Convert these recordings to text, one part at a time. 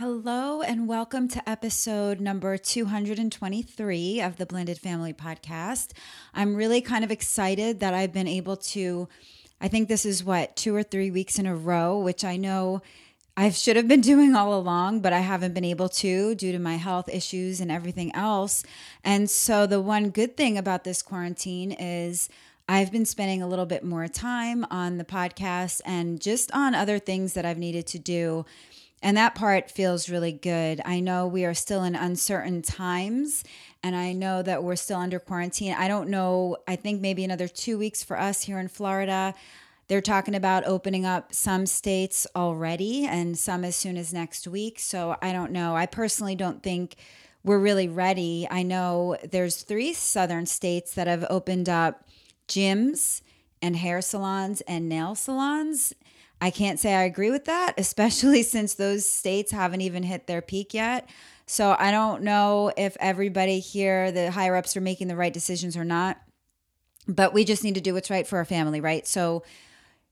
Hello, and welcome to episode number 223 of the Blended Family Podcast. I'm really kind of excited that I've been able to, I think this is what, two or three weeks in a row, which I know I should have been doing all along, but I haven't been able to due to my health issues and everything else. And so, the one good thing about this quarantine is I've been spending a little bit more time on the podcast and just on other things that I've needed to do and that part feels really good. I know we are still in uncertain times, and I know that we're still under quarantine. I don't know, I think maybe another two weeks for us here in Florida. They're talking about opening up some states already and some as soon as next week. So I don't know. I personally don't think we're really ready. I know there's three southern states that have opened up gyms and hair salons and nail salons I can't say I agree with that, especially since those states haven't even hit their peak yet. So I don't know if everybody here, the higher ups, are making the right decisions or not. But we just need to do what's right for our family, right? So,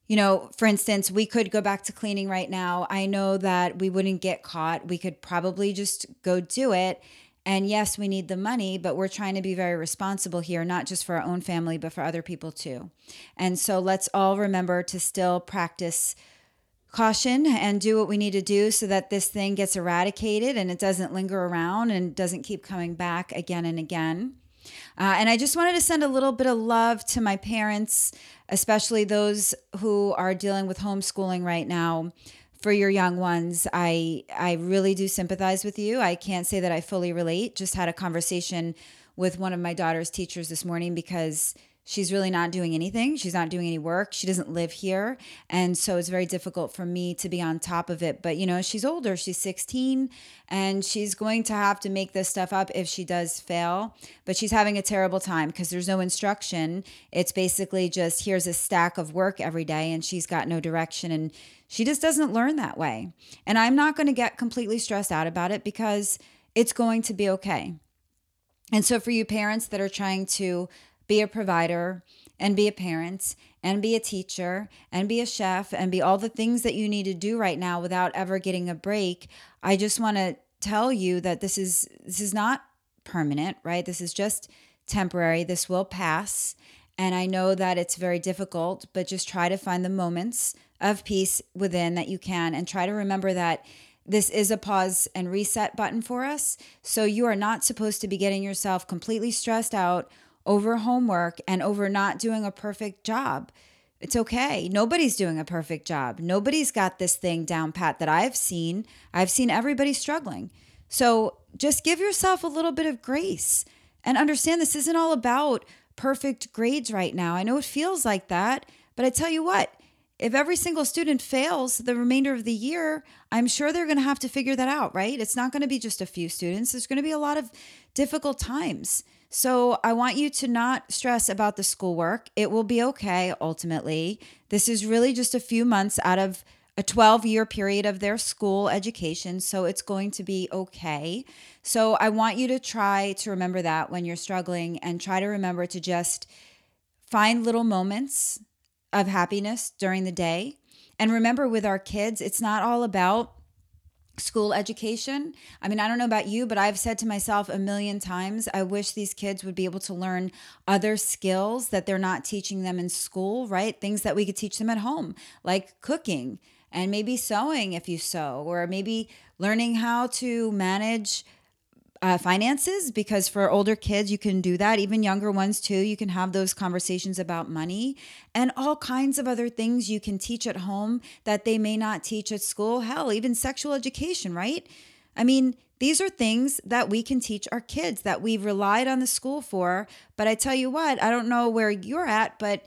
you know, for instance, we could go back to cleaning right now. I know that we wouldn't get caught. We could probably just go do it. And yes, we need the money, but we're trying to be very responsible here, not just for our own family, but for other people too. And so let's all remember to still practice caution and do what we need to do so that this thing gets eradicated and it doesn't linger around and doesn't keep coming back again and again. Uh, and I just wanted to send a little bit of love to my parents, especially those who are dealing with homeschooling right now for your young ones i i really do sympathize with you. I can't say that i fully relate. Just had a conversation with one of my daughter's teachers this morning because she's really not doing anything. She's not doing any work. She doesn't live here. And so it's very difficult for me to be on top of it. But you know she's older. She's 16 and she's going to have to make this stuff up if she does fail. But she's having a terrible time because there's no instruction. It's basically just here's a stack of work every day and she's got no direction. And she just doesn't learn that way. And I'm not going to get completely stressed out about it because it's going to be okay. And so, for you parents that are trying to be a provider and be a parent and be a teacher and be a chef and be all the things that you need to do right now without ever getting a break, I just want to tell you that this is this is not permanent, right? This is just temporary. This will pass. And I know that it's very difficult, but just try to find the moments of peace within that you can and try to remember that this is a pause and reset button for us. So you are not supposed to be getting yourself completely stressed out over homework and over not doing a perfect job. It's okay. Nobody's doing a perfect job. Nobody's got this thing down pat that I've seen. I've seen everybody struggling. So just give yourself a little bit of grace and understand this isn't all about perfect grades right now. I know it feels like that, but I tell you what, if every single student fails the remainder of the year, I'm sure they're going to have to figure that out, right? It's not going to be just a few students. There's going to be a lot of difficult times. So I want you to not stress about the schoolwork. It will be okay ultimately. This is really just a few months out of a 12 year period of their school education. So it's going to be okay. So I want you to try to remember that when you're struggling and try to remember to just find little moments of happiness during the day. And remember, with our kids, it's not all about school education. I mean, I don't know about you, but I've said to myself a million times, I wish these kids would be able to learn other skills that they're not teaching them in school, right? Things that we could teach them at home, like cooking and maybe sewing if you sew, or maybe learning how to manage uh, finances because for older kids you can do that even younger ones too you can have those conversations about money and all kinds of other things you can teach at home that they may not teach at school hell even sexual education right i mean these are things that we can teach our kids that we've relied on the school for but i tell you what i don't know where you're at but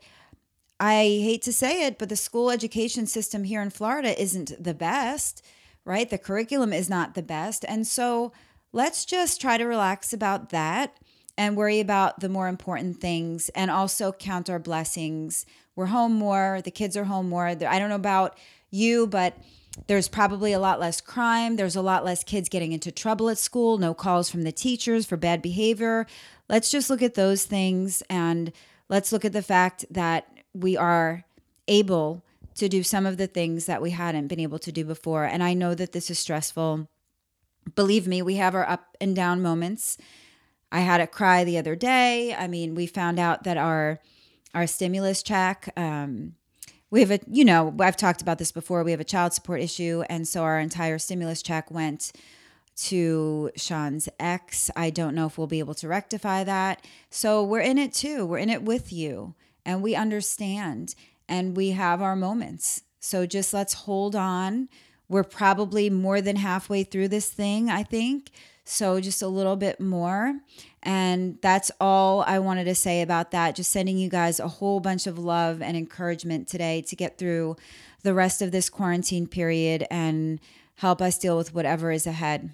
i hate to say it but the school education system here in florida isn't the best right? The curriculum is not the best. And so let's just try to relax about that and worry about the more important things and also count our blessings. We're home more, the kids are home more. I don't know about you, but there's probably a lot less crime. There's a lot less kids getting into trouble at school, no calls from the teachers for bad behavior. Let's just look at those things and let's look at the fact that we are able to do some of the things that we hadn't been able to do before. And I know that this is stressful. Believe me, we have our up and down moments. I had a cry the other day. I mean, we found out that our our stimulus check um, we have a you know i've talked about this before we have a child support issue and so our entire stimulus check went to sean's ex i don't know if we'll be able to rectify that so we're in it too we're in it with you and we understand and we have our moments so just let's hold on we're probably more than halfway through this thing i think so just a little bit more and that's all I wanted to say about that. Just sending you guys a whole bunch of love and encouragement today to get through the rest of this quarantine period and help us deal with whatever is ahead.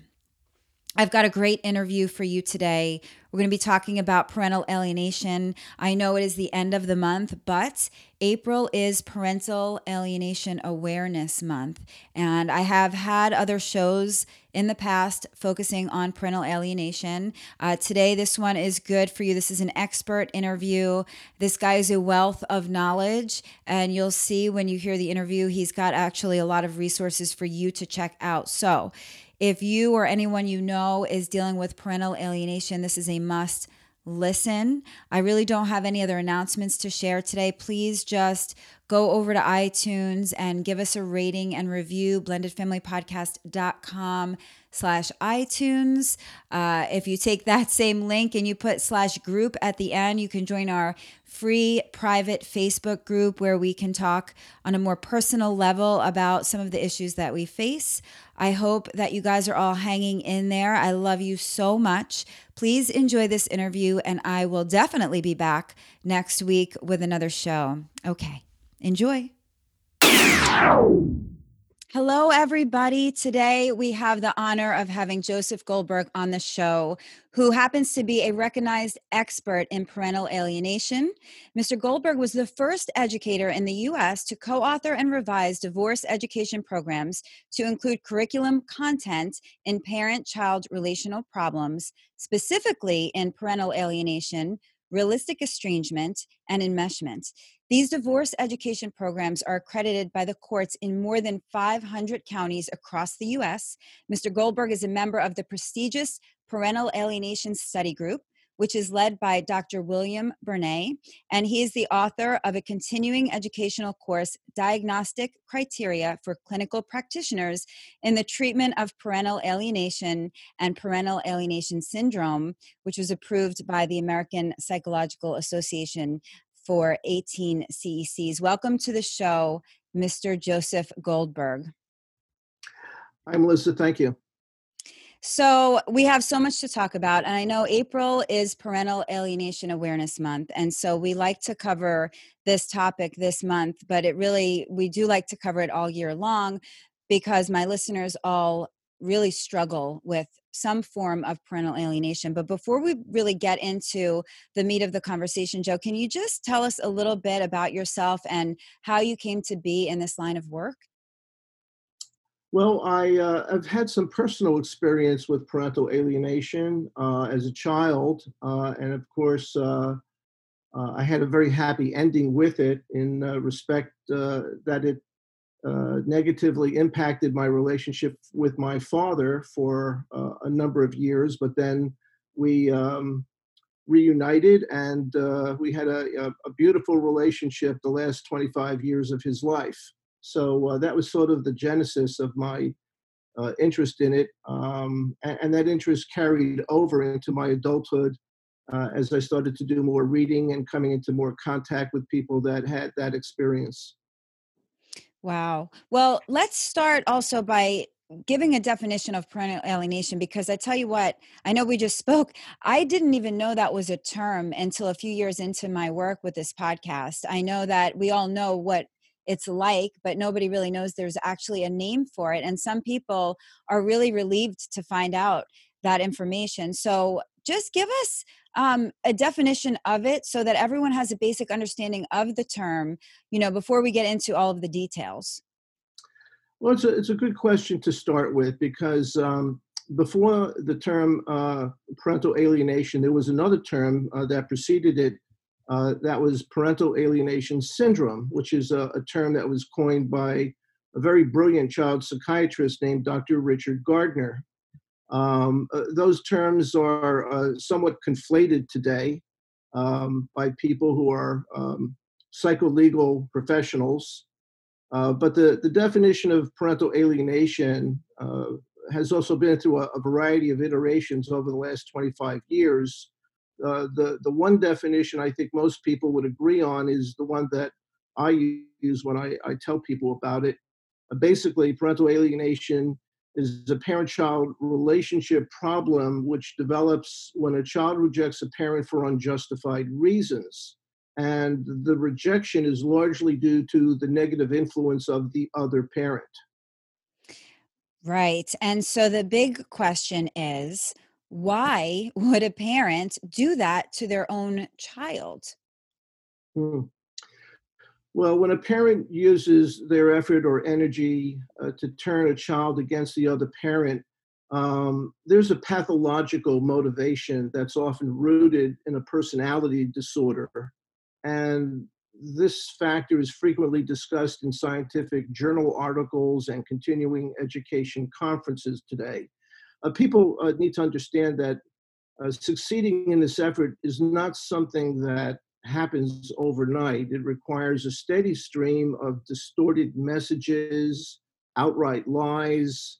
I've got a great interview for you today. We're going to be talking about parental alienation. I know it is the end of the month, but April is Parental Alienation Awareness Month. And I have had other shows in the past focusing on parental alienation. Uh, today, this one is good for you. This is an expert interview. This guy is a wealth of knowledge, and you'll see when you hear the interview, he's got actually a lot of resources for you to check out. So, if you or anyone you know is dealing with parental alienation, this is a must listen. I really don't have any other announcements to share today. Please just go over to iTunes and give us a rating and review, blendedfamilypodcast.com slash iTunes. Uh, if you take that same link and you put slash group at the end, you can join our free private Facebook group where we can talk on a more personal level about some of the issues that we face. I hope that you guys are all hanging in there. I love you so much. Please enjoy this interview, and I will definitely be back next week with another show. Okay, enjoy. Hello, everybody. Today we have the honor of having Joseph Goldberg on the show, who happens to be a recognized expert in parental alienation. Mr. Goldberg was the first educator in the U.S. to co author and revise divorce education programs to include curriculum content in parent child relational problems, specifically in parental alienation, realistic estrangement, and enmeshment. These divorce education programs are accredited by the courts in more than 500 counties across the U.S. Mr. Goldberg is a member of the prestigious Parental Alienation Study Group, which is led by Dr. William Bernet, and he is the author of a continuing educational course, Diagnostic Criteria for Clinical Practitioners in the Treatment of Parental Alienation and Parental Alienation Syndrome, which was approved by the American Psychological Association for 18 CECs. Welcome to the show, Mr. Joseph Goldberg. Hi, Melissa. Thank you. So, we have so much to talk about. And I know April is Parental Alienation Awareness Month. And so we like to cover this topic this month, but it really, we do like to cover it all year long because my listeners all really struggle with some form of parental alienation. But before we really get into the meat of the conversation, Joe, can you just tell us a little bit about yourself and how you came to be in this line of work? Well, I, uh, have had some personal experience with parental alienation uh, as a child. Uh, and of course, uh, uh, I had a very happy ending with it in uh, respect that it negatively impacted my relationship with my father for a number of years, but then we um, reunited and we had a, a, beautiful relationship the last 25 years of his life. So uh, that was sort of the genesis of my uh, interest in it. Um, and, and, that interest carried over into my adulthood as I started to do more reading and coming into more contact with people that had that experience. Wow. Well, let's start also by giving a definition of parental alienation because I tell you what, I know we just spoke. I didn't even know that was a term until a few years into my work with this podcast. I know that we all know what it's like, but nobody really knows there's actually a name for it. And some people are really relieved to find out that information. So just give us um, a definition of it so that everyone has a basic understanding of the term, you know, before we get into all of the details. Well, it's a, it's a good question to start with because um, before the term uh, parental alienation, there was another term uh, that preceded it. Uh, that was parental alienation syndrome, which is a, a, term that was coined by a very brilliant child psychiatrist named Dr. Richard Gardner. Um, uh, those terms are uh, somewhat conflated today um, by people who are um, psycholegal professionals. Uh, but the, the definition of parental alienation has also been through a, a, variety of iterations over the last 25 years. Uh, the, the one definition I think most people would agree on is the one that I use when I, I tell people about it. Uh, basically, parental alienation is a parent child relationship problem which develops when a child rejects a parent for unjustified reasons. And the rejection is largely due to the negative influence of the other parent. Right. And so the big question is why would a parent do that to their own child? Hmm. Well, when a parent uses their effort or energy uh, to turn a child against the other parent, um, there's a pathological motivation that's often rooted in a personality disorder. And this factor is frequently discussed in scientific journal articles and continuing education conferences today. Uh, people uh, need to understand that uh, succeeding in this effort is not something that happens overnight. It requires a steady stream of distorted messages, outright lies,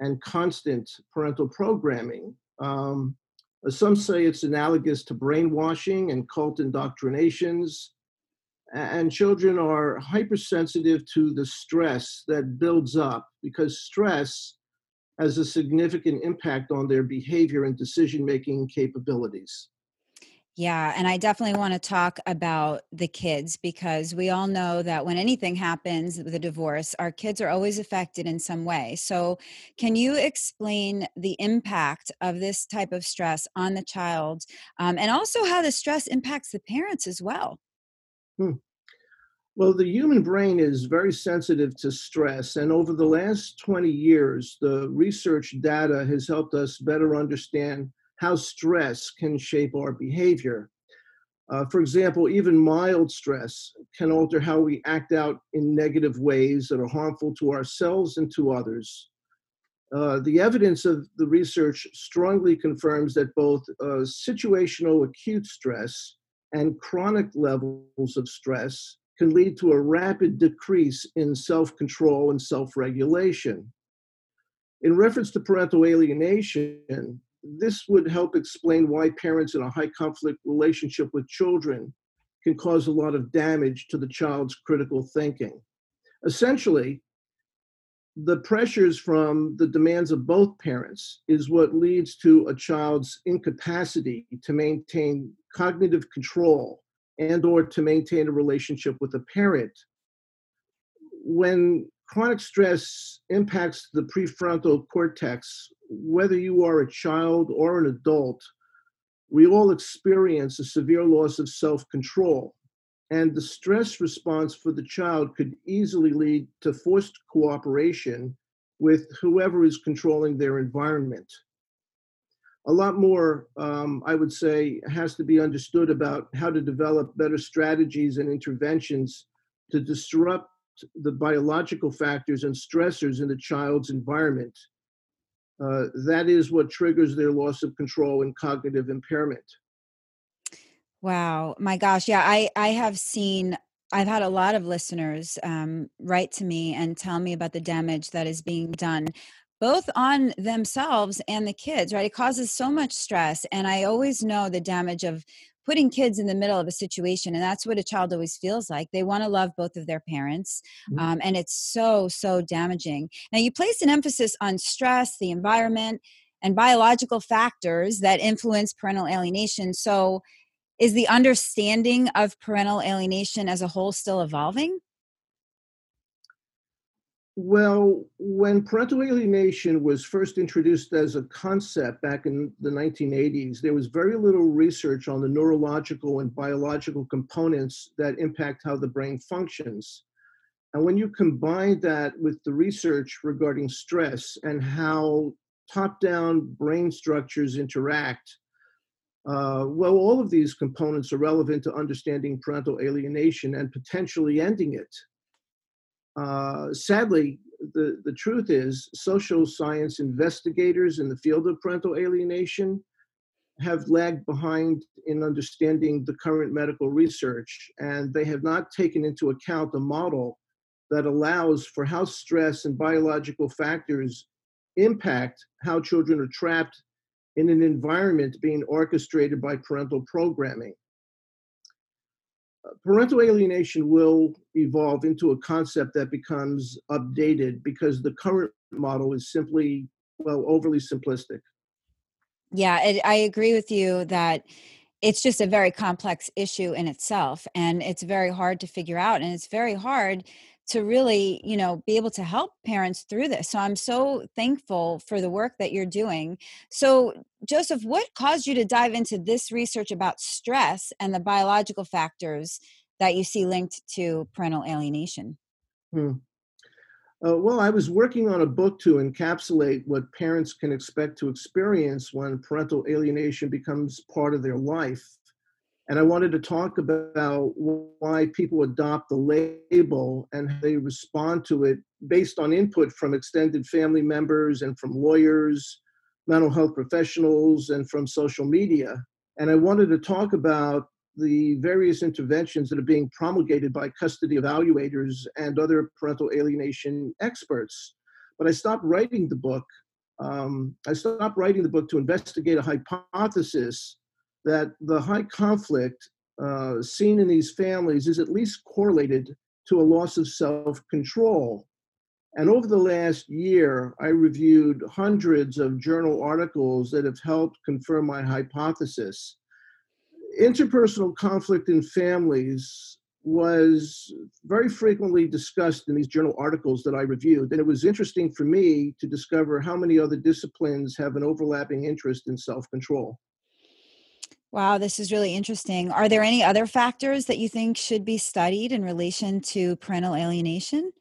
and constant parental programming. Um, some say it's analogous to brainwashing and cult indoctrinations and children are hypersensitive to the stress that builds up because stress has a significant impact on their behavior and decision making capabilities. Yeah, and I definitely want to talk about the kids because we all know that when anything happens with a divorce, our kids are always affected in some way. So, can you explain the impact of this type of stress on the child um, and also how the stress impacts the parents as well? Hmm. Well, the human brain is very sensitive to stress, and over the last 20 years, the research data has helped us better understand how stress can shape our behavior. Uh, for example, even mild stress can alter how we act out in negative ways that are harmful to ourselves and to others. Uh, the evidence of the research strongly confirms that both uh, situational acute stress and chronic levels of stress can lead to a rapid decrease in self control and self regulation. In reference to parental alienation, this would help explain why parents in a high conflict relationship with children can cause a lot of damage to the child's critical thinking. Essentially, the pressures from the demands of both parents is what leads to a child's incapacity to maintain cognitive control and or to maintain a relationship with a parent when chronic stress impacts the prefrontal cortex whether you are a child or an adult we all experience a severe loss of self-control and the stress response for the child could easily lead to forced cooperation with whoever is controlling their environment. A lot more, um, I would say, has to be understood about how to develop better strategies and interventions to disrupt the biological factors and stressors in the child's environment. Uh, that is what triggers their loss of control and cognitive impairment. Wow, my gosh, yeah, I I have seen I've had a lot of listeners um, write to me and tell me about the damage that is being done both on themselves and the kids, right? It causes so much stress. And I always know the damage of putting kids in the middle of a situation. And that's what a child always feels like. They want to love both of their parents. Mm-hmm. Um, and it's so, so damaging. Now, you place an emphasis on stress, the environment, and biological factors that influence parental alienation. So, is the understanding of parental alienation as a whole still evolving? Well, when parental alienation was first introduced as a concept back in the 1980s, there was very little research on the neurological and biological components that impact how the brain functions. And when you combine that with the research regarding stress and how top down brain structures interact, uh, well, all of these components are relevant to understanding parental alienation and potentially ending it. Uh, sadly, the, the truth is, social science investigators in the field of parental alienation have lagged behind in understanding the current medical research, and they have not taken into account a model that allows for how stress and biological factors impact how children are trapped in an environment being orchestrated by parental programming. Parental alienation will evolve into a concept that becomes updated because the current model is simply, well, overly simplistic. Yeah, I agree with you that it's just a very complex issue in itself and it's very hard to figure out and it's very hard to really you know be able to help parents through this. So i'm so thankful for the work that you're doing. So joseph what caused you to dive into this research about stress and the biological factors that you see linked to parental alienation? Hmm. uh, well i was working on a book to encapsulate what parents can expect to experience when parental alienation becomes part of their life and I wanted to talk about why people adopt the label and how they respond to it based on input from extended family members and from lawyers, mental health professionals, and from social media. And I wanted to talk about the various interventions that are being promulgated by custody evaluators and other parental alienation experts. But I stopped writing the book. Um, I stopped writing the book to investigate a hypothesis that the high conflict uh, seen in these families is at least correlated to a loss of self control. And over the last year, I reviewed hundreds of journal articles that have helped confirm my hypothesis. Interpersonal conflict in families was very frequently discussed in these journal articles that I reviewed. And it was interesting for me to discover how many other disciplines have an overlapping interest in self control. Wow, this is really interesting. Are there any other factors that you think should be studied in relation to parental alienation?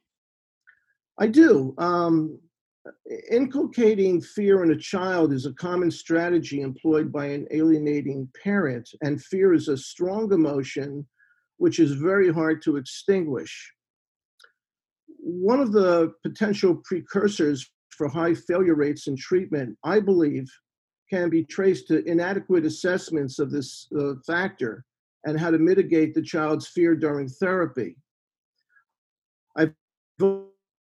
I do. Um, inculcating fear in a child is a common strategy employed by an alienating parent, and fear is a strong emotion which is very hard to extinguish. One of the potential precursors for high failure rates in treatment, I believe, can be traced to inadequate assessments of this uh, factor and how to mitigate the child's fear during therapy. I've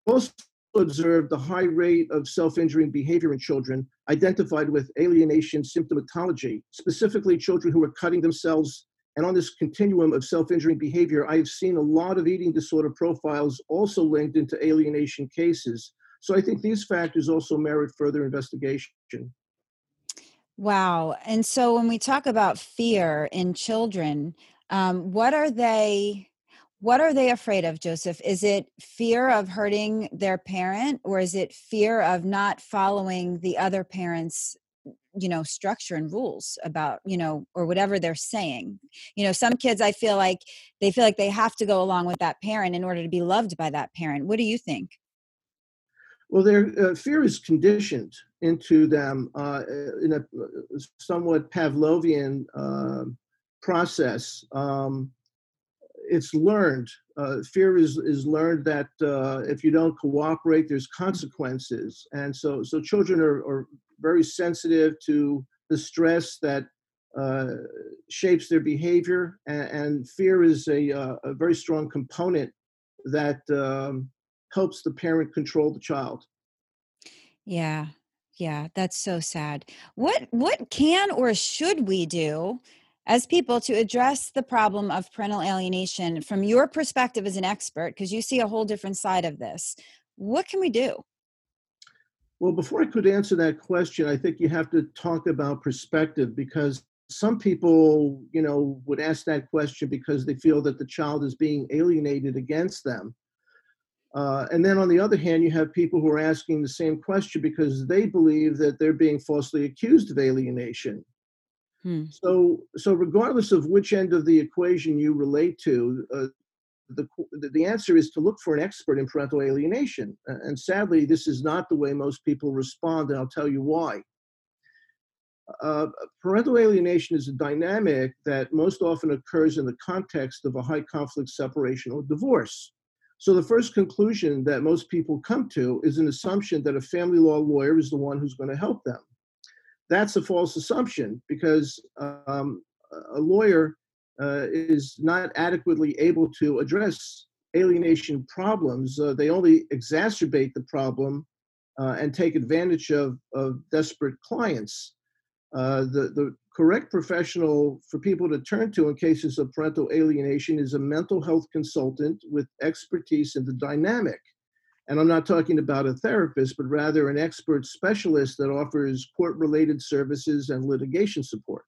also observed the high rate of self-injuring behavior in children identified with alienation symptomatology, specifically children who are cutting themselves. And on this continuum of self-injuring behavior, I've seen a lot of eating disorder profiles also linked into alienation cases. So I think these factors also merit further investigation. Wow. And so when we talk about fear in children, um, what are they what are they afraid of, Joseph? Is it fear of hurting their parent or is it fear of not following the other parent's you know structure and rules about you know or whatever they're saying you know some kids i feel like they feel like they have to go along with that parent in order to be loved by that parent what do you think well, their uh, fear is conditioned into them uh, in a somewhat Pavlovian uh, process. Um, it's learned. Uh, fear is is learned that uh, if you don't cooperate, there's consequences, and so so children are, are very sensitive to the stress that uh, shapes their behavior, and, and fear is a, a very strong component that um, helps the parent control the child. Yeah. Yeah, that's so sad. What mm. what can or should we do as people to address the problem of parental alienation from your perspective as an expert because you see a whole different side of this. What can we do? Well, before I could answer that question, I think you have to talk about perspective because some people, you know, would ask that question because they feel that the child is being alienated against them. Uh, and then on the other hand, you have people who are asking the same question because they believe that they're being falsely accused of alienation. Hmm. So, so regardless of which end of the equation you relate to, uh, the, the answer is to look for an expert in parental alienation. And sadly, this is not the way most people respond, and I'll tell you why. Uh, parental alienation is a dynamic that most often occurs in the context of a high conflict separation or divorce. So the first conclusion that most people come to is an assumption that a family law lawyer is the one who's going to help them. That's a false assumption because um, a lawyer uh, is not adequately able to address alienation problems. Uh, they only exacerbate the problem uh, and take advantage of, of desperate clients. Uh, the, the correct professional for people to turn to in cases of parental alienation is a mental health consultant with expertise in the dynamic. And I'm not talking about a therapist, but rather an expert specialist that offers court related services and litigation support.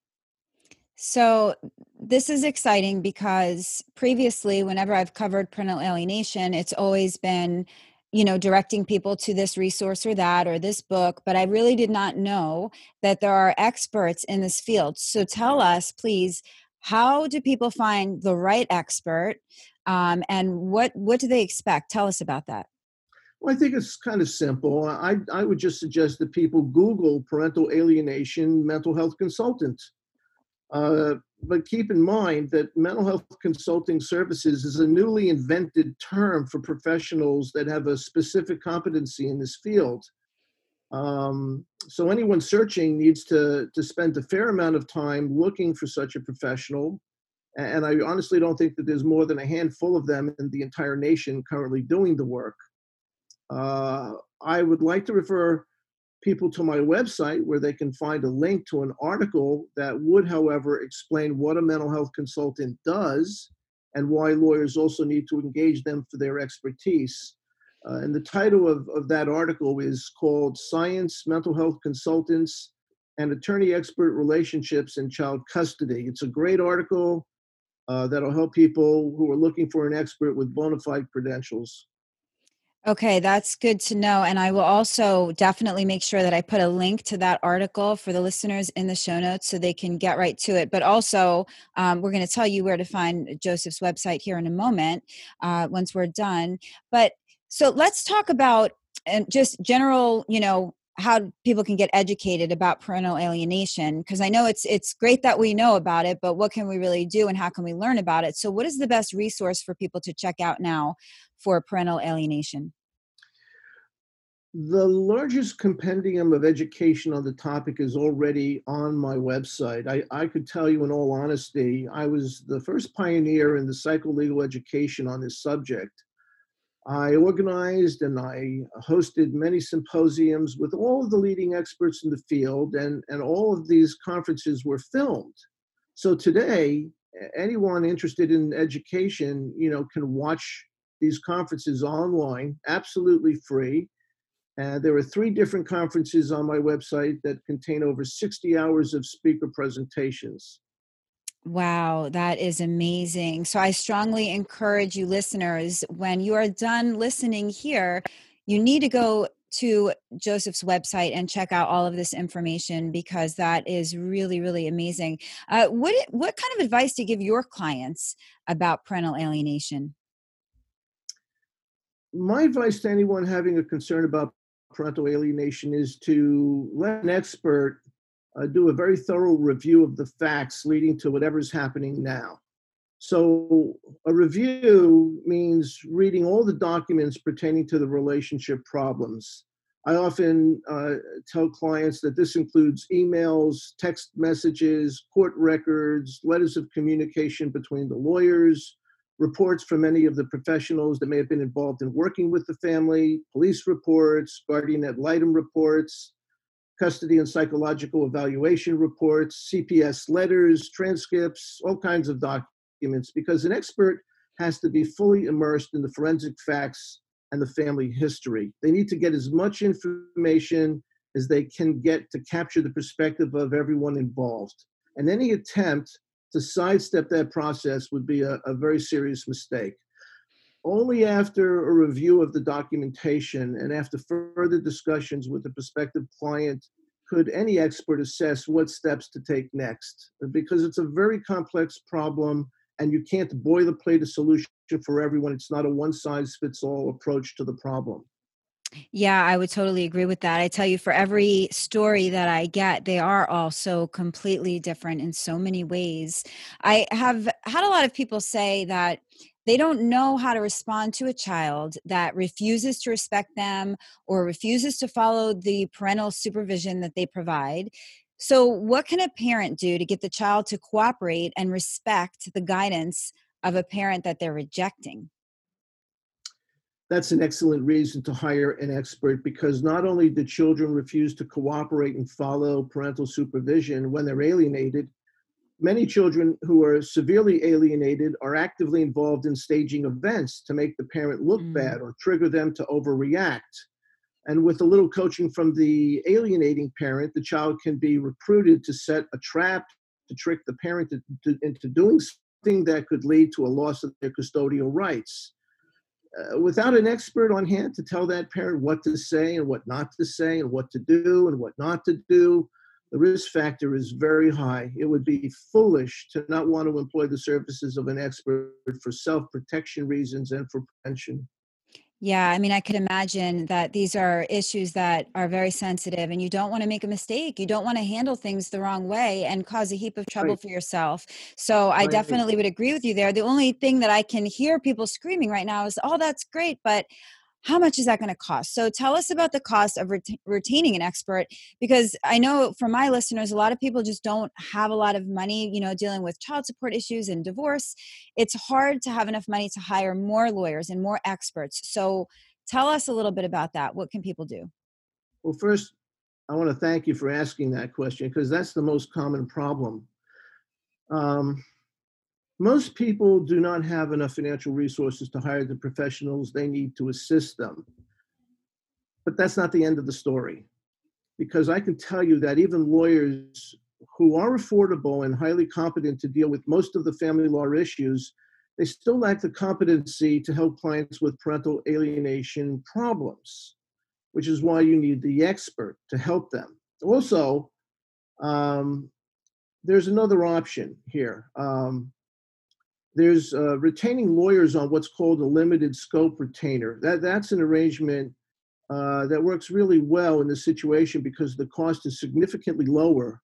So, this is exciting because previously, whenever I've covered parental alienation, it's always been you know directing people to this resource or that or this book but i really did not know that there are experts in this field. So tell us please how do people find the right expert um, and what what do they expect? Tell us about that. Well i think it's kind of simple. I i would just suggest that people google parental alienation mental health consultant uh, but keep in mind that mental health consulting services is a newly invented term for professionals that have a specific competency in this field. Um, so anyone searching needs to, to spend a fair amount of time looking for such a professional. And I honestly don't think that there's more than a handful of them in the entire nation currently doing the work. Uh, I would like to refer people to my website where they can find a link to an article that would, however, explain what a mental health consultant does and why lawyers also need to engage them for their expertise. Uh, and the title of, of that article is called Science, Mental Health Consultants, and Attorney Expert Relationships in Child Custody. It's a great article uh, that'll help people who are looking for an expert with bona fide credentials. Okay, that's good to know. And I will also definitely make sure that I put a link to that article for the listeners in the show notes so they can get right to it. But also, um, we're going to tell you where to find Joseph's website here in a moment uh, once we're done. But so let's talk about and just general, you know, how people can get educated about parental alienation because i know it's it's great that we know about it but what can we really do and how can we learn about it so what is the best resource for people to check out now for parental alienation the largest compendium of education on the topic is already on my website. I, I could tell you, in all honesty, I was the first pioneer in the psycholegal education on this subject. I organized and I hosted many symposiums with all of the leading experts in the field, and, and all of these conferences were filmed. So today, anyone interested in education, you know, can watch these conferences online, absolutely free. Uh, there are three different conferences on my website that contain over 60 hours of speaker presentations. Wow, that is amazing. So I strongly encourage you listeners when you are done listening here, you need to go to Joseph's website and check out all of this information because that is really, really amazing. Uh, what what kind of advice do you give your clients about parental alienation? My advice to anyone having a concern about parental alienation is to let an expert uh, do a very thorough review of the facts leading to whatever's happening now. So, a review means reading all the documents pertaining to the relationship problems. I often uh, tell clients that this includes emails, text messages, court records, letters of communication between the lawyers, reports from any of the professionals that may have been involved in working with the family, police reports, guardian ad litem reports, custody and psychological evaluation reports, CPS letters, transcripts, all kinds of documents, because an expert has to be fully immersed in the forensic facts and the family history. They need to get as much information as they can get to capture the perspective of everyone involved. And any attempt to sidestep that process would be a, a very serious mistake. Only after a review of the documentation and after further discussions with the prospective client could any expert assess what steps to take next because it's a very complex problem and you can't boilerplate a solution for everyone it's not a one size fits all approach to the problem yeah, I would totally agree with that. I tell you, for every story that I get, they are all so completely different in so many ways. I have had a lot of people say that they don't know how to respond to a child that refuses to respect them or refuses to follow the parental supervision that they provide. So, what can a parent do to get the child to cooperate and respect the guidance of a parent that they're rejecting? that's an excellent reason to hire an expert because not only do children refuse to cooperate and follow parental supervision when they're alienated, many children who are severely alienated are actively involved in staging events to make the parent look mm. bad or trigger them to overreact. And with a little coaching from the alienating parent, the child can be recruited to set a trap to trick the parent to, to, into doing something that could lead to a loss of their custodial rights uh, without an expert on hand to tell that parent what to say and what not to say and what to do and what not to do, the risk factor is very high. It would be foolish to not want to employ the services of an expert for self protection reasons and for prevention. Yeah, I mean, I could imagine that these are issues that are very sensitive, and you don't want to make a mistake. You don't want to handle things the wrong way and cause a heap of trouble right. for yourself. So, I right. definitely would agree with you there. The only thing that I can hear people screaming right now is, Oh, that's great, but how much is that going to cost? So tell us about the cost of ret- retaining an expert because I know for my listeners, a lot of people just don't have a lot of money, you know, dealing with child support issues and divorce. It's hard to have enough money to hire more lawyers and more experts. So tell us a little bit about that. What can people do? Well, first, I want to thank you for asking that question because that's the most common problem. Um, most people do not have enough financial resources to hire the professionals they need to assist them. But that's not the end of the story. Because I can tell you that even lawyers who are affordable and highly competent to deal with most of the family law issues, they still lack the competency to help clients with parental alienation problems, which is why you need the expert to help them. Also, um, there's another option here. Um, there's uh, retaining lawyers on what's called a limited scope retainer. That, that's an arrangement uh, that works really well in this situation because the cost is significantly lower.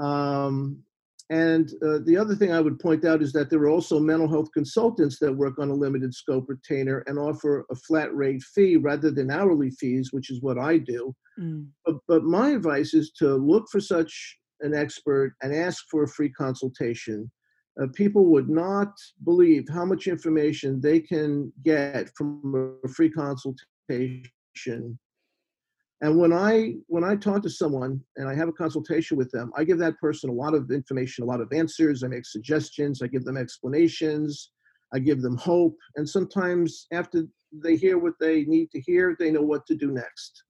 Um, and uh, the other thing I would point out is that there are also mental health consultants that work on a limited scope retainer and offer a flat rate fee rather than hourly fees, which is what I do. Mm. But, but my advice is to look for such an expert and ask for a free consultation uh, people would not believe how much information they can get from a free consultation. And when i when i talk to someone and i have a consultation with them i give that person a lot of information a lot of answers. I make suggestions. I give them explanations. I give them hope. And sometimes after they hear what they need to hear they know what to do next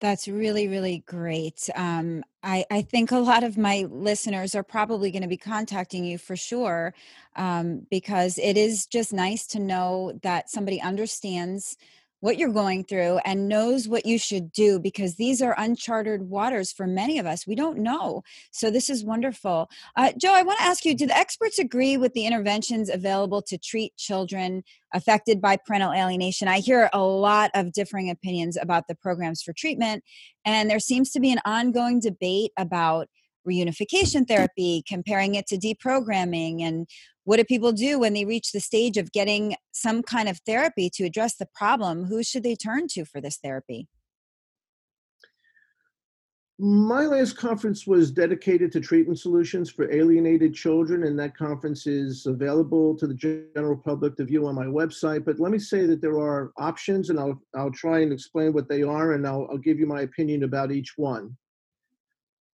that's really, really great. Um, I, I think a lot of my listeners are probably going to be contacting you for sure um, because it is just nice to know that somebody understands what you're going through and knows what you should do because these are uncharted waters for many of us. We don't know. So, this is wonderful. Uh, Joe, I want to ask you do the experts agree with the interventions available to treat children affected by parental alienation? I hear a lot of differing opinions about the programs for treatment, and there seems to be an ongoing debate about reunification therapy, comparing it to deprogramming, and what do people do when they reach the stage of getting some kind of therapy to address the problem? Who should they turn to for this therapy? My last conference was dedicated to treatment solutions for alienated children, and that conference is available to the general public to view on my website. But let me say that there are options, and I'll, I'll try and explain what they are, and I'll, I'll give you my opinion about each one.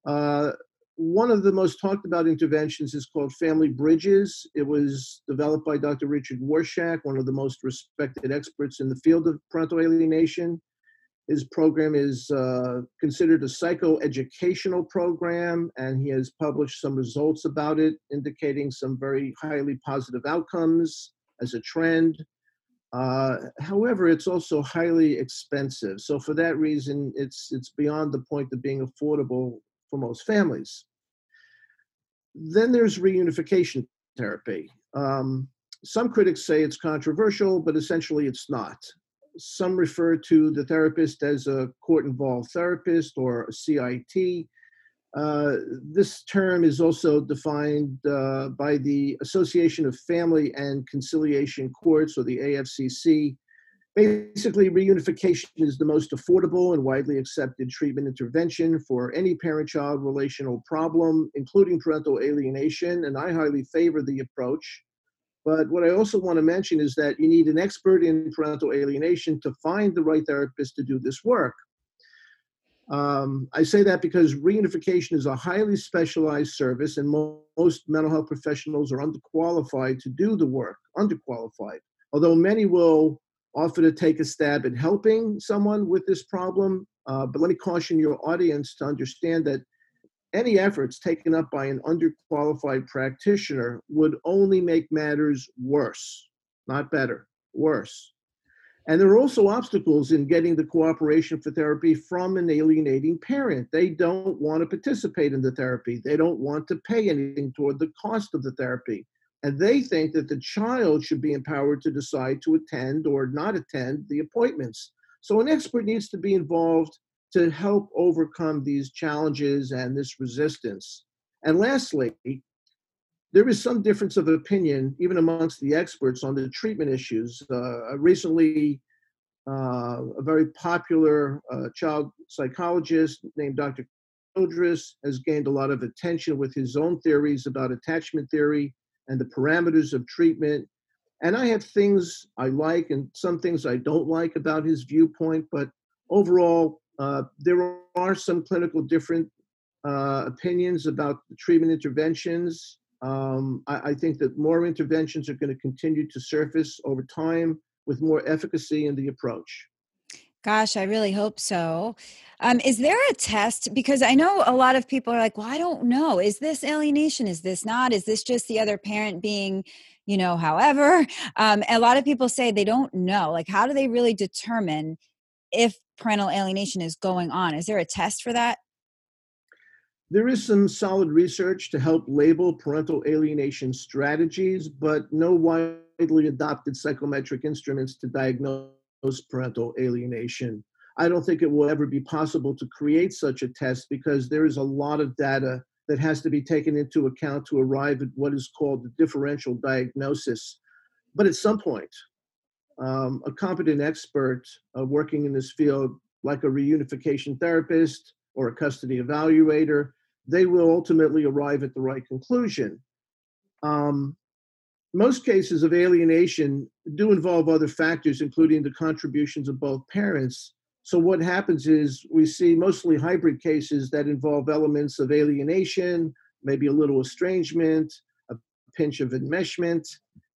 Uh, one of the most talked about interventions is called Family Bridges. It was developed by Dr. Richard Warshak, one of the most respected experts in the field of parental alienation. His program is uh, considered a psychoeducational program, and he has published some results about it, indicating some very highly positive outcomes as a trend. Uh, however, it's also highly expensive. So for that reason, it's it's beyond the point of being affordable for most families. Then there's reunification therapy. Um, some critics say it's controversial, but essentially it's not. Some refer to the therapist as a court involved therapist or a CIT. Uh, this term is also defined uh, by the Association of Family and Conciliation Courts, or the AFCC. Basically, reunification is the most affordable and widely accepted treatment intervention for any parent child relational problem, including parental alienation, and I highly favor the approach. But what I also want to mention is that you need an expert in parental alienation to find the right therapist to do this work. Um, I say that because reunification is a highly specialized service, and mo- most mental health professionals are underqualified to do the work, underqualified. Although many will offer to take a stab at helping someone with this problem, uh, but let me caution your audience to understand that any efforts taken up by an underqualified practitioner would only make matters worse, not better, worse. And there are also obstacles in getting the cooperation for therapy from an alienating parent. They don't want to participate in the therapy, they don't want to pay anything toward the cost of the therapy. And they think that the child should be empowered to decide to attend or not attend the appointments. So an expert needs to be involved to help overcome these challenges and this resistance. And lastly, there is some difference of opinion, even amongst the experts, on the treatment issues. Uh, recently, uh, a very popular uh, child psychologist named Dr. Childress has gained a lot of attention with his own theories about attachment theory and the parameters of treatment. And I have things I like and some things I don't like about his viewpoint, but overall, uh, there are some clinical different uh, opinions about the treatment interventions. Um, I, I, think that more interventions are going to continue to surface over time with more efficacy in the approach. Gosh, I really hope so. Um, is there a test? Because I know a lot of people are like, well, I don't know. Is this alienation? Is this not? Is this just the other parent being, you know, however? Um, a lot of people say they don't know. Like, how do they really determine if parental alienation is going on? Is there a test for that? There is some solid research to help label parental alienation strategies, but no widely adopted psychometric instruments to diagnose parental alienation. I don't think it will ever be possible to create such a test because there is a lot of data that has to be taken into account to arrive at what is called the differential diagnosis. But at some point, um, a competent expert uh, working in this field, like a reunification therapist or a custody evaluator, they will ultimately arrive at the right conclusion. Um, most cases of alienation do involve other factors, including the contributions of both parents. So, what happens is we see mostly hybrid cases that involve elements of alienation, maybe a little estrangement, a pinch of enmeshment,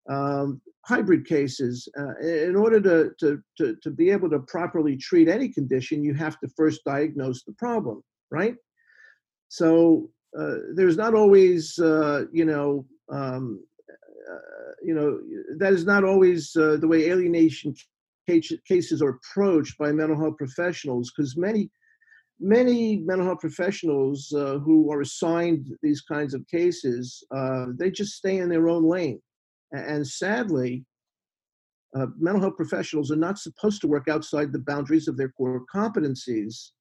um, hybrid cases. Uh, in order to, to, to, to be able to properly treat any condition, you have to first diagnose the problem, right? So uh, there's not always, uh, you know, um, you know, that is not always uh, the way alienation cases are approached by mental health professionals because many many mental health professionals uh, who are assigned these kinds of cases uh, they just stay in their own lane and sadly, uh, mental health professionals are not supposed to work outside the boundaries of their core competencies.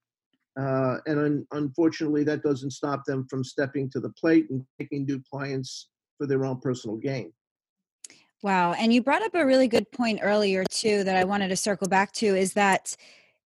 Uh, and un- unfortunately, that doesn't stop them from stepping to the plate and taking new clients for their own personal gain. Wow. And you brought up a really good point earlier, too, that I wanted to circle back to is that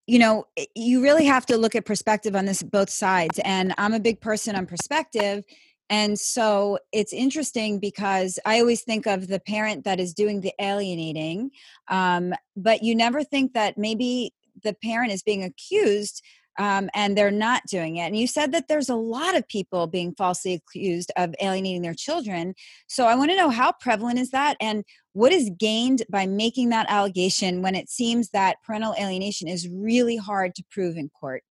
you know you really have to look at perspective on this both sides and i'm a big person on perspective and so it's interesting because I always think of the parent that is doing the alienating, um, but you never think that maybe the parent is being accused um, and they're not doing it. And you said that there's a lot of people being falsely accused of alienating their children. So I want to know how prevalent is that and what is gained by making that allegation when it seems that parental alienation is really hard to prove in court?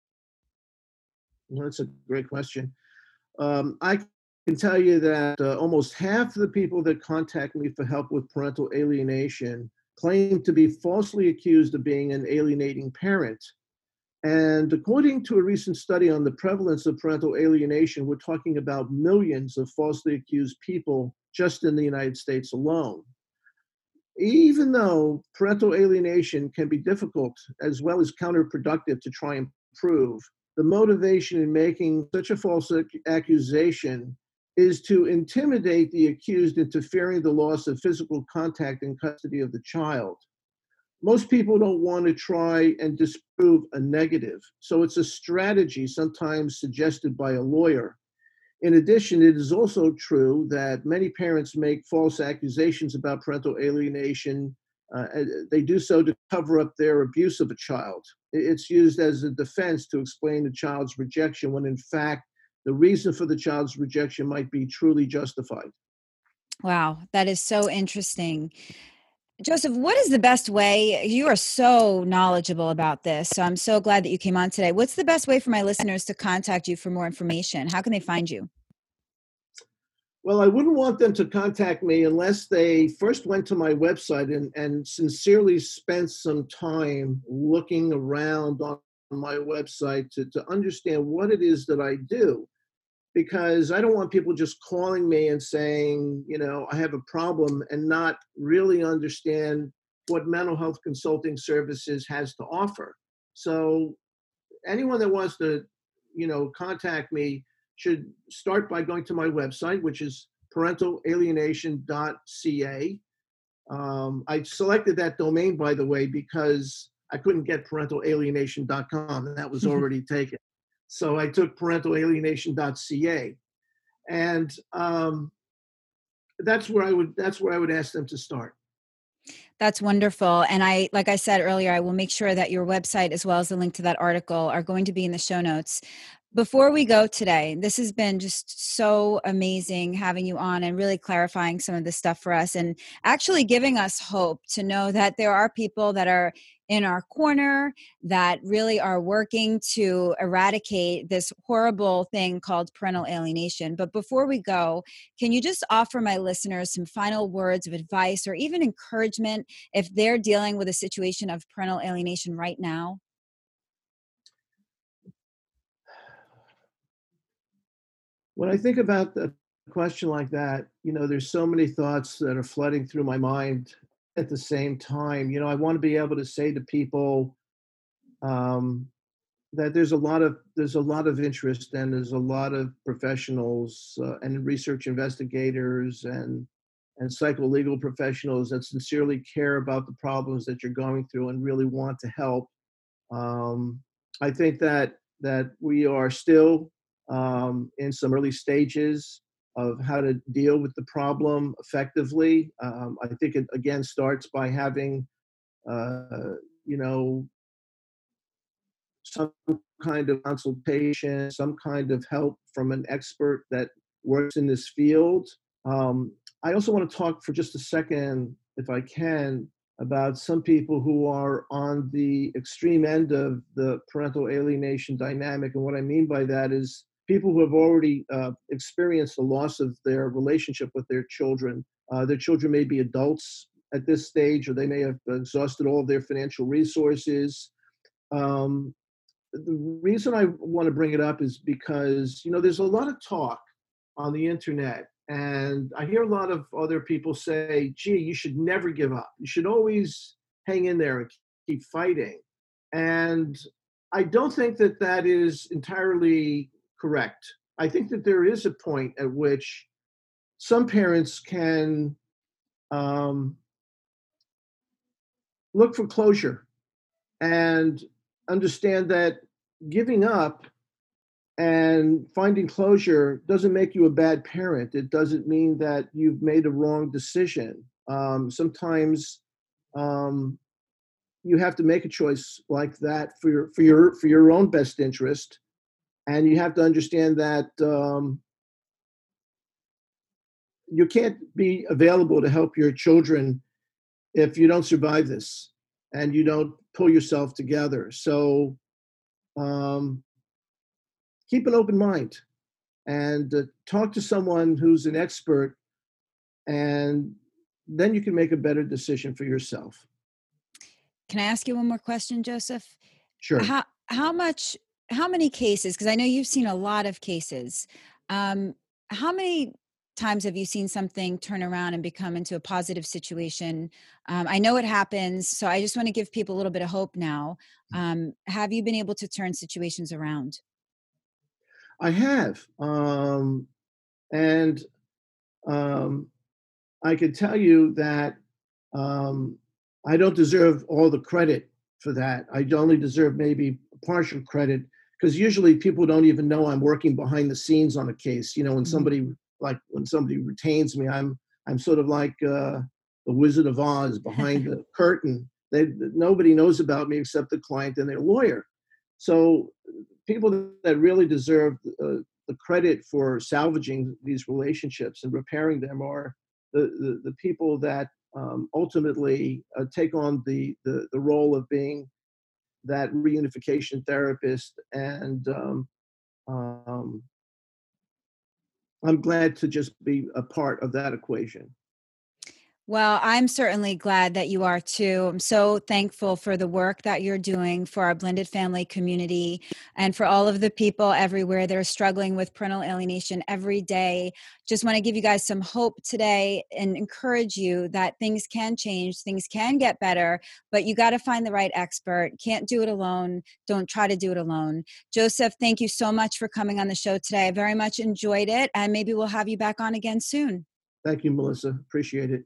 Well, that's a great question. Um, I can tell you that uh, almost half of the people that contact me for help with parental alienation claim to be falsely accused of being an alienating parent. And according to a recent study on the prevalence of parental alienation, we're talking about millions of falsely accused people just in the United States alone. Even though parental alienation can be difficult as well as counterproductive to try and prove, the motivation in making such a false accusation is to intimidate the accused into fearing the loss of physical contact and custody of the child. Most people don't want to try and disprove a negative, so it's a strategy sometimes suggested by a lawyer. In addition, it is also true that many parents make false accusations about parental alienation. Uh, they do so to cover up their abuse of a child. It's used as a defense to explain the child's rejection when, in fact, the reason for the child's rejection might be truly justified. Wow, that is so interesting. Joseph, what is the best way? You are so knowledgeable about this. So I'm so glad that you came on today. What's the best way for my listeners to contact you for more information? How can they find you? Well, I wouldn't want them to contact me unless they first went to my website and, and sincerely spent some time looking around on my website to, to understand what it is that I do. Because I don't want people just calling me and saying, you know, I have a problem and not really understand what mental health consulting services has to offer. So anyone that wants to, you know, contact me should start by going to my website, which is parentalalienation.ca. Um, I selected that domain, by the way, because I couldn't get parentalalienation.com, and that was already taken. So I took parentalalienation.ca, and um, that's where I would that's where I would ask them to start. That's wonderful. And I, like I said earlier, I will make sure that your website, as well as the link to that article, are going to be in the show notes. Before we go today, this has been just so amazing having you on and really clarifying some of this stuff for us and actually giving us hope to know that there are people that are in our corner that really are working to eradicate this horrible thing called parental alienation. But before we go, can you just offer my listeners some final words of advice or even encouragement if they're dealing with a situation of parental alienation right now? When I think about a question like that, you know, there's so many thoughts that are flooding through my mind at the same time. You know, I want to be able to say to people um, that there's a lot of there's a lot of interest and there's a lot of professionals uh, and research investigators and and psycholegal professionals that sincerely care about the problems that you're going through and really want to help. Um, I think that that we are still um, in some early stages of how to deal with the problem effectively. Um, I think it again starts by having, uh, you know, some kind of consultation, some kind of help from an expert that works in this field. Um, I also want to talk for just a second, if I can, about some people who are on the extreme end of the parental alienation dynamic. And what I mean by that is people who have already uh, experienced the loss of their relationship with their children. Uh, their children may be adults at this stage, or they may have exhausted all of their financial resources. Um, the reason I want to bring it up is because you know there's a lot of talk on the internet, and I hear a lot of other people say, "Gee, you should never give up. You should always hang in there and keep fighting." And I don't think that that is entirely correct. I think that there is a point at which some parents can um, look for closure and understand that giving up and finding closure doesn't make you a bad parent. It doesn't mean that you've made a wrong decision. Um, sometimes um, you have to make a choice like that for your for your for your own best interest and you have to understand that um, you can't be available to help your children if you don't survive this and you don't pull yourself together. So um, keep an open mind and uh, talk to someone who's an expert and then you can make a better decision for yourself. Can I ask you one more question, Joseph? Sure. How how much how many cases? Because I know you've seen a lot of cases. Um, how many times have you seen something turn around and become into a positive situation? Um, I know it happens, so I just want to give people a little bit of hope now. Mm. Um, have you been able to turn situations around? I have. Um, and um, I can tell you that um, I don't deserve all the credit for that. I only deserve maybe partial credit because usually people don't even know I'm working behind the scenes on a case. You know, when Mhm. somebody like when somebody retains me, I'm I'm sort of like uh, the Wizard of Oz behind the curtain. They nobody knows about me except the client and their lawyer. So people that really deserve uh, the credit for salvaging these relationships and repairing them are the the, the people that um, ultimately uh, take on the, the the role of being that reunification therapist and um, um, i'm glad to just be a part of that equation Well, I'm certainly glad that you are too. I'm so thankful for the work that you're doing for our blended family community and for all of the people everywhere that are struggling with parental alienation every day. Just want to give you guys some hope today and encourage you that things can change, things can get better, but you got to find the right expert. Can't do it alone. Don't try to do it alone. Joseph, thank you so much for coming on the show today. I very much enjoyed it, and maybe we'll have you back on again soon. thank you melissa appreciate it